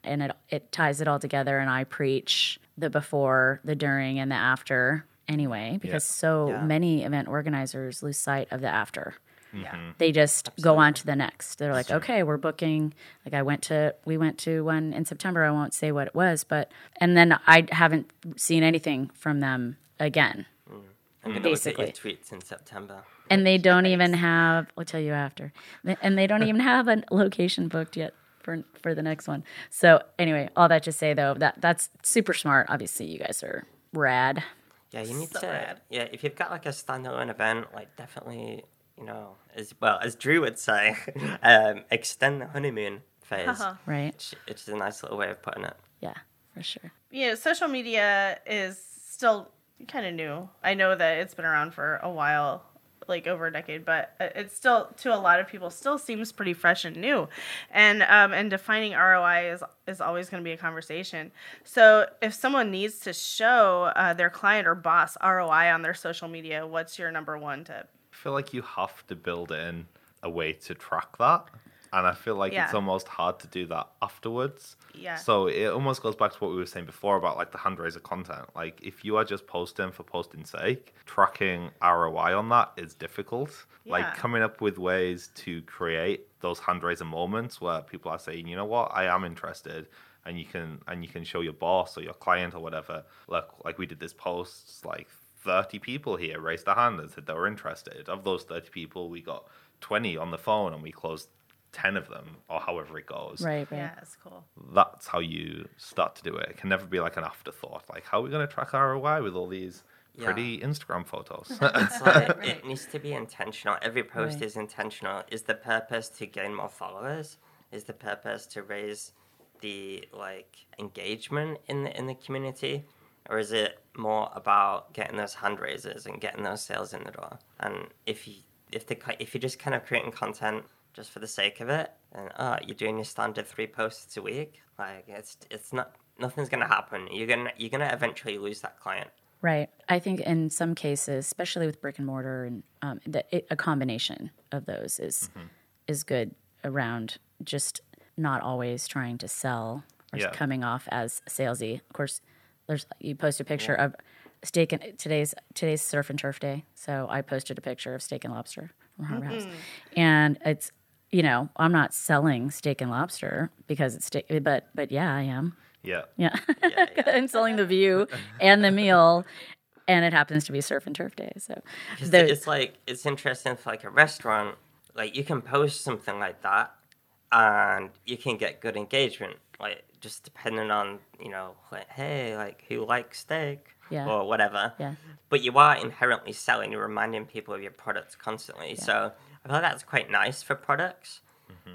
and it it ties it all together, and I preach the before, the during, and the after anyway, because so
Yeah.
many event organizers lose sight of the after.
Yeah.
they just go on to the next. They're like, okay, we're booking. Like I went to, we went to one in September. I won't say what it was, but and then I haven't seen anything from them again. Mm.
they look at your
Basically.
tweets in September.
And they don't even have. I'll tell you after. And they don't even have a location booked yet for for the next one. So anyway, all that to say though, that that's super smart. Obviously, you guys are rad.
Yeah, you need
So
to.
rad.
Yeah, if you've got like a standalone event, like definitely, you know, as well as Drew would say, um, extend the honeymoon phase.
Uh-huh.
Right?
which, which is a nice little way of putting it.
Yeah, for sure.
you know, social media is still kind of new. I know that it's been around for a while, like over a decade, but it's still to a lot of people still seems pretty fresh and new. And um, and defining ROI is is always going to be a conversation. So if someone needs to show uh, their client or boss ROI on their social media, what's your number one tip?
I feel like you have to build in a way to track that. And I feel like it's almost hard to do that afterwards.
Yeah.
So it almost goes back to what we were saying before about like the hand raiser content. Like if you are just posting for posting's sake, tracking ROI on that is difficult.
Yeah.
Like coming up with ways to create those hand raiser moments where people are saying, you know what, I am interested and you can and you can show your boss or your client or whatever. Look, like we did this post, like 30 people here raised their hand and said they were interested. Of those 30 people, we got 20 on the phone and we closed 10 of them or however it goes
Right, right.
Yeah, that's cool.
that's how you start to do it. It can never be like an afterthought. Like, how are we going to track ROI with all these
Yeah.
pretty Instagram photos?
It's like
Right.
it needs to be intentional. Every post
Right.
is intentional. Is the purpose to gain more followers? Is the purpose to raise the like engagement in the in the community? Or is it more about getting those hand raisers and getting those sales in the door? And if you if the if you're just kind of creating content just for the sake of it, and oh, you're doing your standard three posts a week, like it's it's not nothing's gonna happen. You're gonna you're gonna eventually lose that client.
Right. I think in some cases, especially with brick and mortar, and um, that it, a combination of those is mm-hmm. is good around just not always trying to sell or
Yeah.
coming off as salesy. Of course, there's you post a picture of steak and today's today's surf and turf day, so I posted a picture of steak and lobster from Harbor House, mm. and it's you know I'm not selling steak and lobster because it's steak, but but yeah I am.
yeah.
Yeah.
Yeah, yeah.
I'm selling the view and the meal, and it happens to be surf and turf day. So the-
it's like it's interesting for like a restaurant. Like you can post something like that, and you can get good engagement, like just depending on you know, like hey, like who likes steak
Yeah.
or whatever.
Yeah.
But you are inherently selling. You're reminding people of your products constantly. So I feel like that's quite nice for products.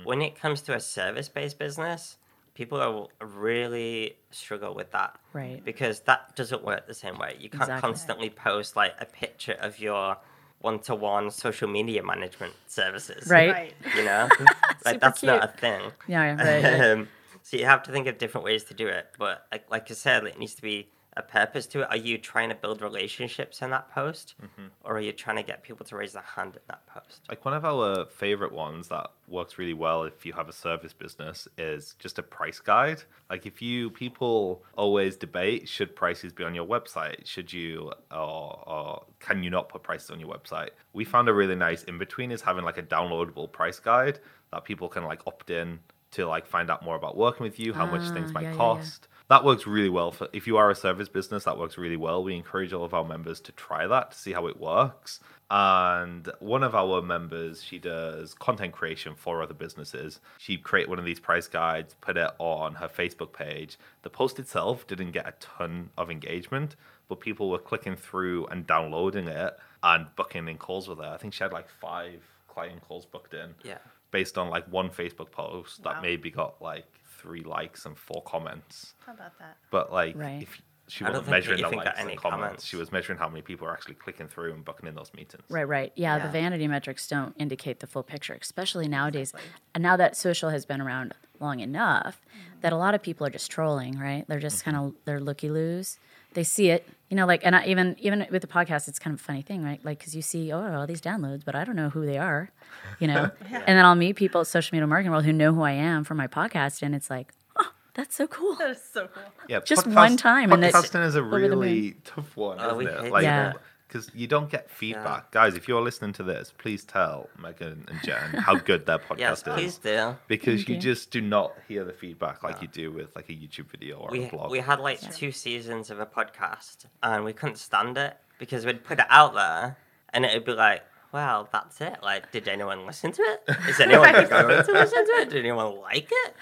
When it comes to a service-based business, people are really struggle with that
Right.
because that doesn't work the same way. You can't
Exactly.
constantly post like a picture of your one-to-one social media management services,
Right.
Right.
You know, like
Super
that's not a thing.
Yeah, right, right.
Um, so you have to think of different ways to do it. But like, like I said, it needs to be a purpose to it. Are you trying to build relationships in that post, or are you trying to get people to raise their hand in that post?
Like one of our favorite ones that works really well if you have a service business is just a price guide. Like if you people always debate should prices be on your website, should you or, or can you not put prices on your website? We found a really nice in between is having like a downloadable price guide that people can like opt in to like find out more about working with you, how much
Ah,
things might
yeah, yeah, yeah.
That works really well for if you are a service business. That works really well. We encourage all of our members to try that to see how it works. And one of our members, she does content creation for other businesses. She created one of these price guides, put it on her Facebook page. The post itself didn't get a ton of engagement, but people were clicking through and downloading it and booking in calls with her. I think she had like five client calls booked in
Yeah.
based on like one Facebook post that maybe got like three likes and four comments.
How about that?
But like,
Right.
if she wasn't measuring
you
the likes and comments,
comments.
she was measuring how many people are actually clicking through and booking in those meetings.
Right, right. Yeah, the vanity metrics don't indicate the full picture, especially nowadays. And now that social has been around long enough, that a lot of people are just trolling, right? They're just mm-hmm. kind of they're looky loos. They see it, you know, like, and I, even even with the podcast, it's kind of a funny thing, right? Like, because you see, oh, all these downloads, but I don't know who they are, you know. And then I'll meet people at social media marketing world who know who I am from my podcast, and it's like, oh, that's so cool.
That is so cool.
Yeah,
Just one time and
podcasting is a
over the moon.
really tough one,
Oh,
isn't it?
hate
Like,
Yeah.
Because you don't get feedback, guys. If you're listening to this, please tell Megan and Jen how good their podcast
Yes,
is.
please do.
Because
Thank
you
you.
just do not hear the feedback like you do with like a YouTube video or
We,
a blog.
we had like two seasons of a podcast and we couldn't stand it because we'd put it out there and it would be like, well, that's it. Like, did anyone listen to it? Is anyone going to listen to it? Did anyone like it?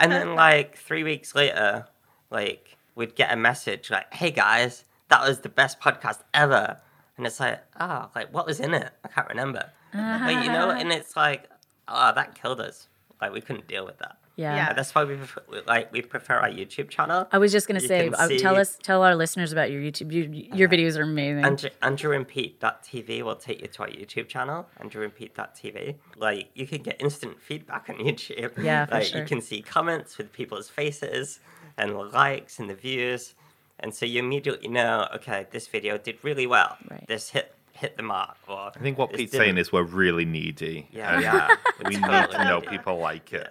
And then, like, three weeks later, like, we'd get a message like, hey guys, that was the best podcast ever. And it's like, oh, like, what was in it? I can't remember. Like, you know, and it's like, oh, that killed us. Like, we couldn't deal with that.
Yeah.
Yeah.
That's why we prefer, like we prefer our YouTube channel.
I was just gonna
You
say,
can
uh, tell us, tell our listeners about your YouTube. Your, your videos are amazing.
Andrew, AndrewandPete.tv will take you to our YouTube channel, AndrewandPete.tv. Like you can get instant feedback on YouTube.
Yeah, for
like
sure.
you can see comments with people's faces and likes and the views, and so you immediately know, okay, this video did really well.
Right.
This hit hit the mark. Or
I think what Pete's
didn't.
saying is we're really needy.
Yeah,
and
yeah.
We need
Totally
to know
needy.
people like it.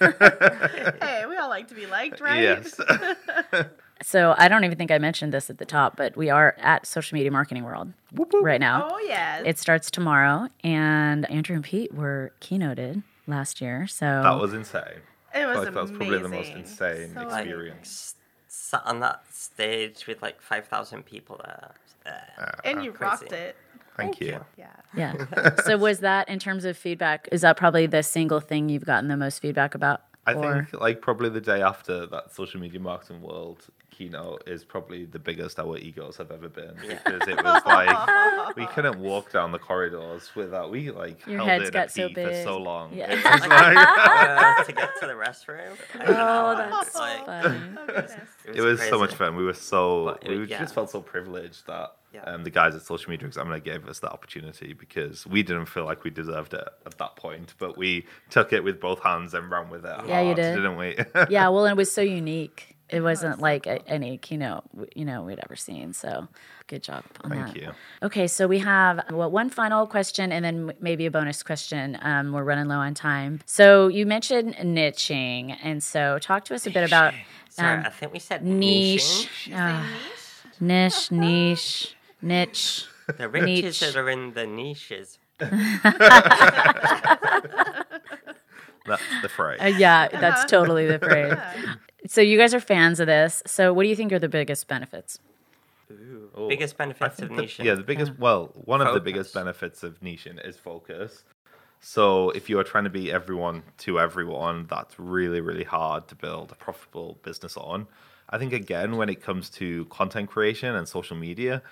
Yeah.
Hey, we all like to be liked, right?
Yes.
So I don't even think I mentioned this at the top, but we are at Social Media Marketing World right now.
Oh yeah.
It starts tomorrow, and Andrew and Pete were keynoted last year. So
that was insane.
it was
like that was probably the most insane
So
experience.
S- Sat on that stage with like five thousand people there. Uh,
And you
Crazy.
rocked it.
Thank, you.
Yeah.
yeah. so was that in terms of feedback? Is that probably the single thing you've gotten the most feedback about?
I
Or-
think like probably the day after that social media marketing world keynote is probably the biggest our egos have ever been because it was like we couldn't walk down the corridors without we like
Your
held
heads
it
got
at
so
pee for
big.
so long.
Yeah.
It was like
uh, to get to the restroom.
Oh, that's
like,
funny.
Goodness.
it was so much
crazy.
fun. We were so
But it-
we
yeah.
just felt so privileged that
Yeah.
um, the guys at Social Media Examiner gave us that opportunity because we didn't feel like we deserved it at that point, but we took it with both hands and ran with it.
Yeah, you
hard,
did.
didn't we?
yeah, well, and it was so unique. It wasn't like a, any keynote w- you know we'd ever seen. So good job on
Thank
that.
you.
Okay, so we have well, one final question and then maybe a bonus question. Um, we're running low on time. So you mentioned niching, and so talk to us a bit about
Sorry,
um,
I think we said
niche,
niching.
ah, niche, niche, niche.
The riches
niche.
that are in the niches.
That's the phrase.
Uh, yeah, that's totally the phrase. So you guys are fans of this. So what do you think are the biggest benefits?
Ooh.
Oh,
Biggest benefits of niche.
Yeah, the biggest, well, one of the biggest benefits of niching is focus. So if you are trying to be everyone to everyone, that's really, really hard to build a profitable business on. I think again, when it comes to content creation and social media,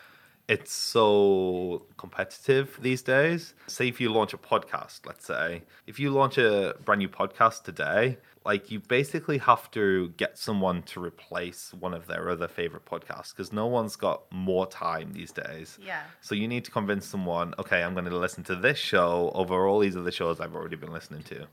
it's so competitive these days. Say if you launch a podcast, let's say, if you launch a brand new podcast today, like you basically have to get someone to replace one of their other favorite podcasts because no one's got more time these days.
Yeah.
So you need to convince someone, okay, I'm going to listen to this show over all these other shows I've already been listening to.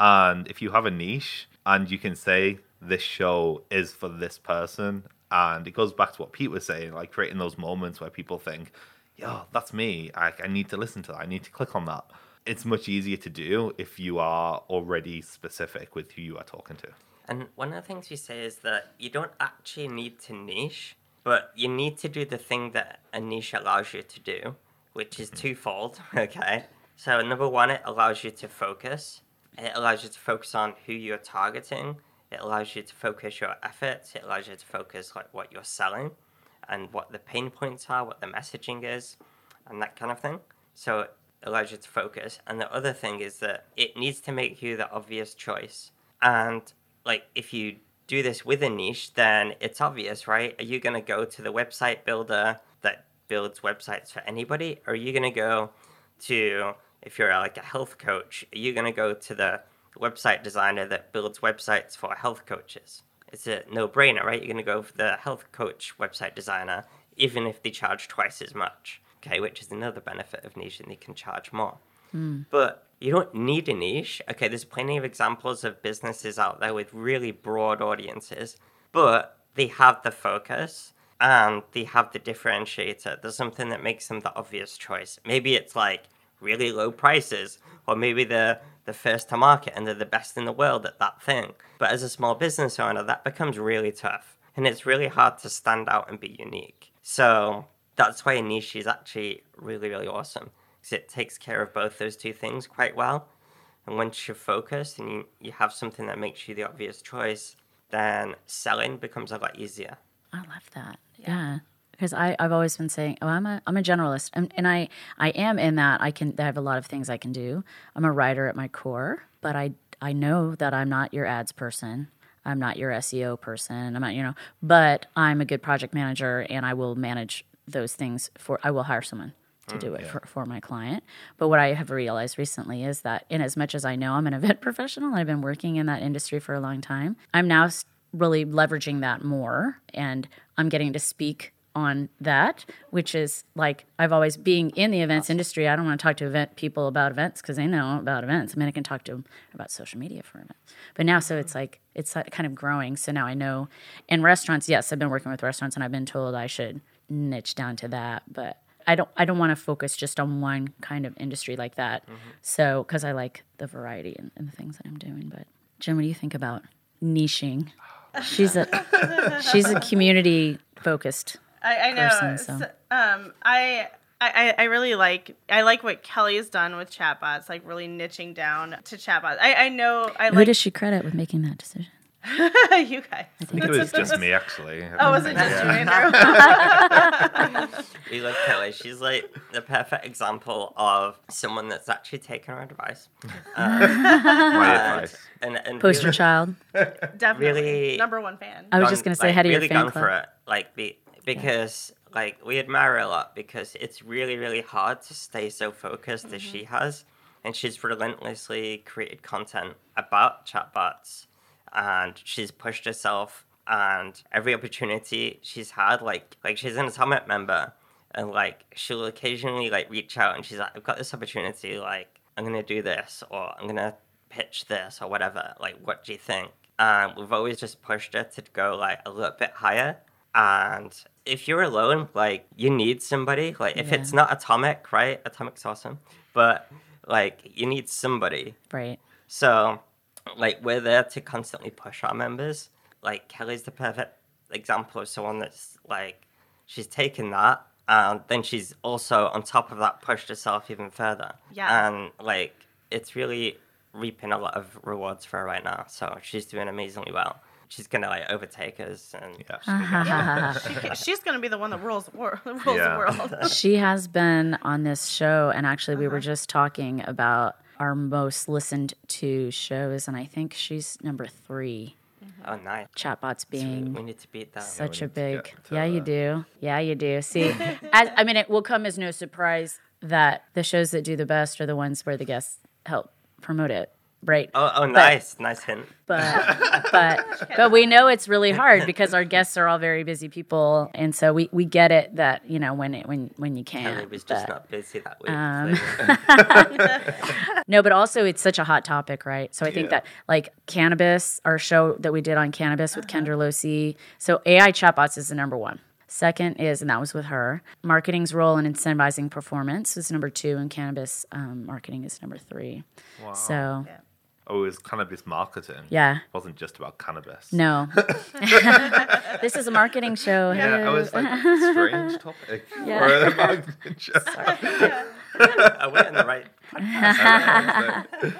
And if you have a niche and you can say this show is for this person and it goes back to what Pete was saying, like creating those moments where people think, yo, that's me. I, I need to listen to that. I need to click on that. It's much easier to do if you are already specific with who you are talking to.
And one of the things we say is that you don't actually need to niche, but you need to do the thing that a niche allows you to do, which is mm-hmm. twofold. Okay. So, number one, it allows you to focus. It allows you to focus on who you're targeting it allows you to focus your efforts. It allows you to focus like what you're selling and what the pain points are, what the messaging is, and that kind of thing. So allows you to focus. And the other thing is that it needs to make you the obvious choice. And like if you do this with a niche, then it's obvious, right? Are you going to go to the website builder that builds websites for anybody? Or are you going to go to, if you're like a health coach, are you going to go to the website designer that builds websites for health coaches. It's a no brainer, right? You're going to go for the health coach website designer, even if they charge twice as much. Okay, which is another benefit of niche, and they can charge more. Mm. But you don't need a niche. Okay, there's plenty of examples of businesses out there with really broad audiences, but they have the focus and they have the differentiator. There's something that makes them the obvious choice. Maybe it's like really low prices, or maybe they're the first to market and they're the best in the world at that thing. But as a small business owner, that becomes really tough. And it's really hard to stand out and be unique. So that's why a niche is actually really, really awesome. Because it takes care of both those two things quite well. And once you're focused and you, you have something that makes you the obvious choice, then selling becomes a lot easier.
I love that. Yeah because I I've always been saying, oh, I'm a I'm a generalist, and, and I I am in that I can I have a lot of things I can do. I'm a writer at my core, but I I know that I'm not your ads person. I'm not your SEO person. I'm not you know, but I'm a good project manager, and I will manage those things for. I will hire someone to do mm, it yeah. for, for my client. But what I have realized recently is that, in as much as I know I'm an event professional, I've been working in that industry for a long time. I'm now really leveraging that more, and I'm getting to speak on that, which is like I've always being in the events industry. I don't want to talk to event people about events because they know about events. I mean, I can talk to them about social media for events. But now, so it's like it's kind of growing. So now I know in restaurants. Yes, I've been working with restaurants, and I've been told I should niche down to that, but. I don't. I don't want to focus just on one kind of industry like that. Mm-hmm. So, because I like the variety and, and the things that I'm doing. But Jim, what do you think about niching? She's a she's a community focused
I, I know. Person, so. So, um, I. I, I really like I like what Kelly's done with chatbots, like really niching down to chatbots. I, I know I
Who
like,
does she credit with making that decision?
you guys.
I think it was just me, actually.
Oh, was it just yeah.
you, Andrew? we love Kelly. She's like the perfect example of someone that's actually taken our advice.
Um, My advice.
And, and Poster really, child.
Definitely. Really, number one fan.
I was just going to say, like, head of
really
your fan
gone
club.
for it. Like, the, because like we admire her a lot because it's really really hard to stay so focused mm-hmm. as she has and she's relentlessly created content about chatbots and she's pushed herself and every opportunity she's had like like she's an atomic member and like she'll occasionally like reach out and she's like i've got this opportunity like i'm gonna do this or i'm gonna pitch this or whatever like what do you think and we've always just pushed her to go like a little bit higher and if you're alone, like you need somebody. Like if yeah. it's not atomic, right? Atomic's awesome, but like you need somebody.
Right.
So, like we're there to constantly push our members. Like Kelly's the perfect example of someone that's like she's taken that and then she's also on top of that pushed herself even further.
Yeah.
And like it's really reaping a lot of rewards for her right now. So she's doing amazingly well she's gonna like overtake us, and
yeah, she's, gonna, she, she's gonna be the one that rules, rules yeah. the world.
she has been on this show, and actually, we uh-huh. were just talking about our most listened to shows, and I think she's number three. Mm-hmm.
Oh, nice.
Chatbots
We
being
need to beat that.
such a
need to
big.
to
Yeah, you do. Yeah, you do. See, as, I mean, it will come as no surprise that the shows that do the best are the ones where the guests help promote it, right?
Oh, oh, nice, nice hint.
but but but we know it's really hard because our guests are all very busy people, and so we, we get it that you know when it when when you
Kelly
can't.
was just
but-
not busy that week.
Um,
clearly.
no, but also it's such a hot topic, right? So I think
Yeah.
that like cannabis, our show that we did on cannabis with Kendra Losi. So AI chatbots is the number one. Second is, and that was with her. Marketing's role in incentivizing performance is number two, and cannabis um, marketing is number three.
Wow.
So
Oh, it was cannabis marketing.
yeah,
It wasn't just about cannabis.
no, this is a marketing show.
Yeah, I was like, strange topic
Yeah.
for a marketing show.
I went in the right.
I was like,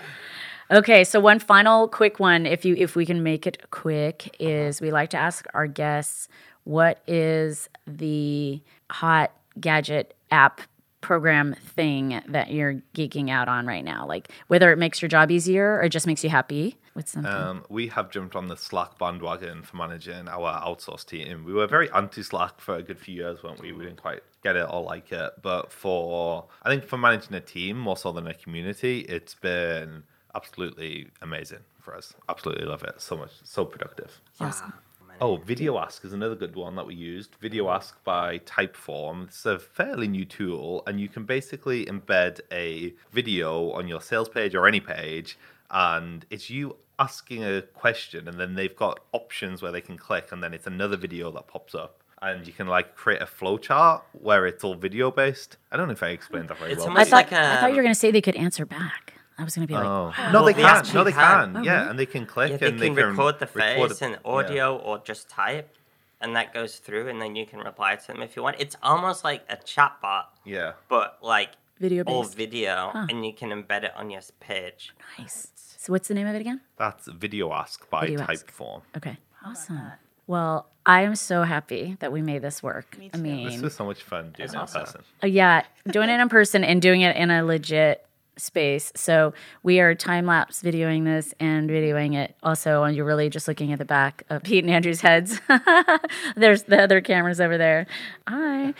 Okay, so one final quick one, if you if we can make it quick, uh-huh. is we like to ask our guests what is the hot gadget app program thing that you're geeking out on right now? Like whether it makes your job easier or just makes you happy with something.
Um, we have jumped on the Slack bandwagon for managing our outsourced team. We were very anti Slack for a good few years, weren't we? We didn't quite get it or like it. But for, I think for managing a team more so than a community, it's been absolutely amazing for us. Absolutely love it. So much, so productive.
awesome.
Oh, Video Ask is another good one that we used. Video Ask by Typeform. It's a fairly new tool, and you can basically embed a video on your sales page or any page, and it's you asking a question, and then they've got options where they can click, and then it's another video that pops up. And you can like create a flowchart where it's all video based. I don't know if I explained that very
It's
well.
I thought
like
I thought you were
um,
going to say they could answer back. I was going to be like,
Oh
wow.
no, they
Well,
can.
actually
No, they
can.
can.
Oh,
yeah,
really?
and they can click
Yeah, they
and
can
they can
record the
record
face
it.
and
Yeah.
audio or just type, and that goes through, and then you can reply to them if you want. It's almost like a chatbot,
Yeah.
but like
Video
all
based.
video,
Huh.
and you can embed it on your page.
Nice. So what's the name of it again?
That's Video Ask by
Video Ask.
Typeform.
Okay. Awesome. Well, I am so happy that we made this work.
Me
I mean,
This was so much fun doing it in
awesome.
person.
Uh, yeah, doing it in person and doing it in a legit space. So we are time lapse videoing this and videoing it also. And you're really just looking at the back of Pete and Andrew's heads. There's the other cameras over there. Hi.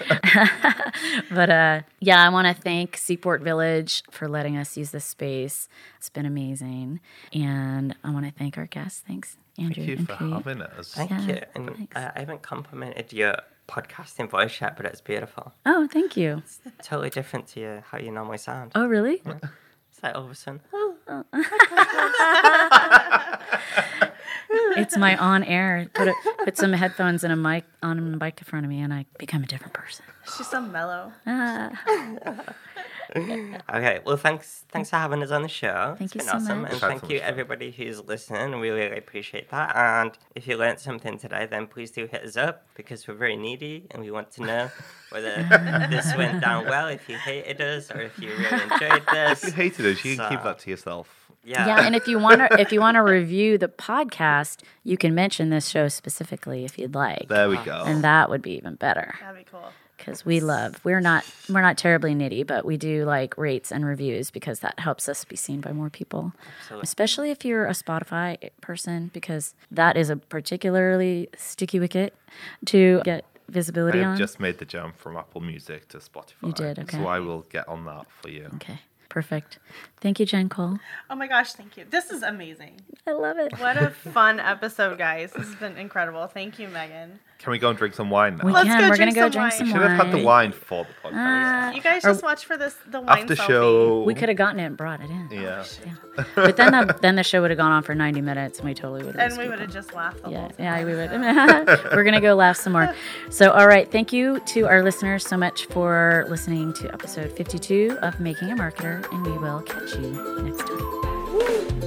but uh, yeah, I want to thank Seaport Village for letting us use this space. It's been amazing. And I want to thank our guests. Thanks, Andrew
Thank you
and
for
Pete.
having us.
Thank
Yeah,
you. And uh, I haven't complimented your podcasting voice yet, but it's beautiful.
Oh, thank you.
Totally different to your, how you normally sound.
Oh, really?
It's like all of a sudden,
It's my on air. Put a, put some headphones and a mic on a mic in front of me, and I become a different person.
She's so mellow.
Ah,
Okay, well, thanks thanks for having us on the show.
Thank
it's
you
been
so
awesome,
much.
and thank you everybody who's listening. We really appreciate that. And if you learned something today, then please do hit us up because we're very needy and we want to know whether this went down well. If you hated us or if you really enjoyed this.
If you hated us, you can keep that to yourself.
yeah,
yeah, and if you want to, if you want to review the podcast, you can mention this show specifically if you'd like,
There we go.
and that would be even better
That'd be cool.
Because we love. We're not we're not terribly nitty, but we do like rates and reviews because that helps us be seen by more people.
Absolutely.
Especially if you're a Spotify person, because that is a particularly sticky wicket to get
I
visibility
have
on.
just made the jump from Apple Music to Spotify.
You did, okay.
So I will get on that for you.
Okay, perfect. Thank you, Jen Cole.
Oh my gosh, thank you. This is amazing.
I love it.
What a fun episode, guys. This has been incredible. Thank you, Megan.
Can we go and drink some wine now?
We
Let's
can.
go
We're gonna
drink
go
some
drink
wine.
some
We
wine.
should have had the wine for the podcast.
Ah,
You guys just watch for this the wine
After
selfie.
show.
we could have gotten it and brought it in.
Yeah.
But then the, then the show would have gone on for 90 minutes and we totally would have.
And we would have just laughed the
Yeah,
whole
yeah, we would. We're gonna go laugh some more. So, all right, thank you to our listeners so much for listening to episode 52 of Making a Marketer, and we will catch you next time.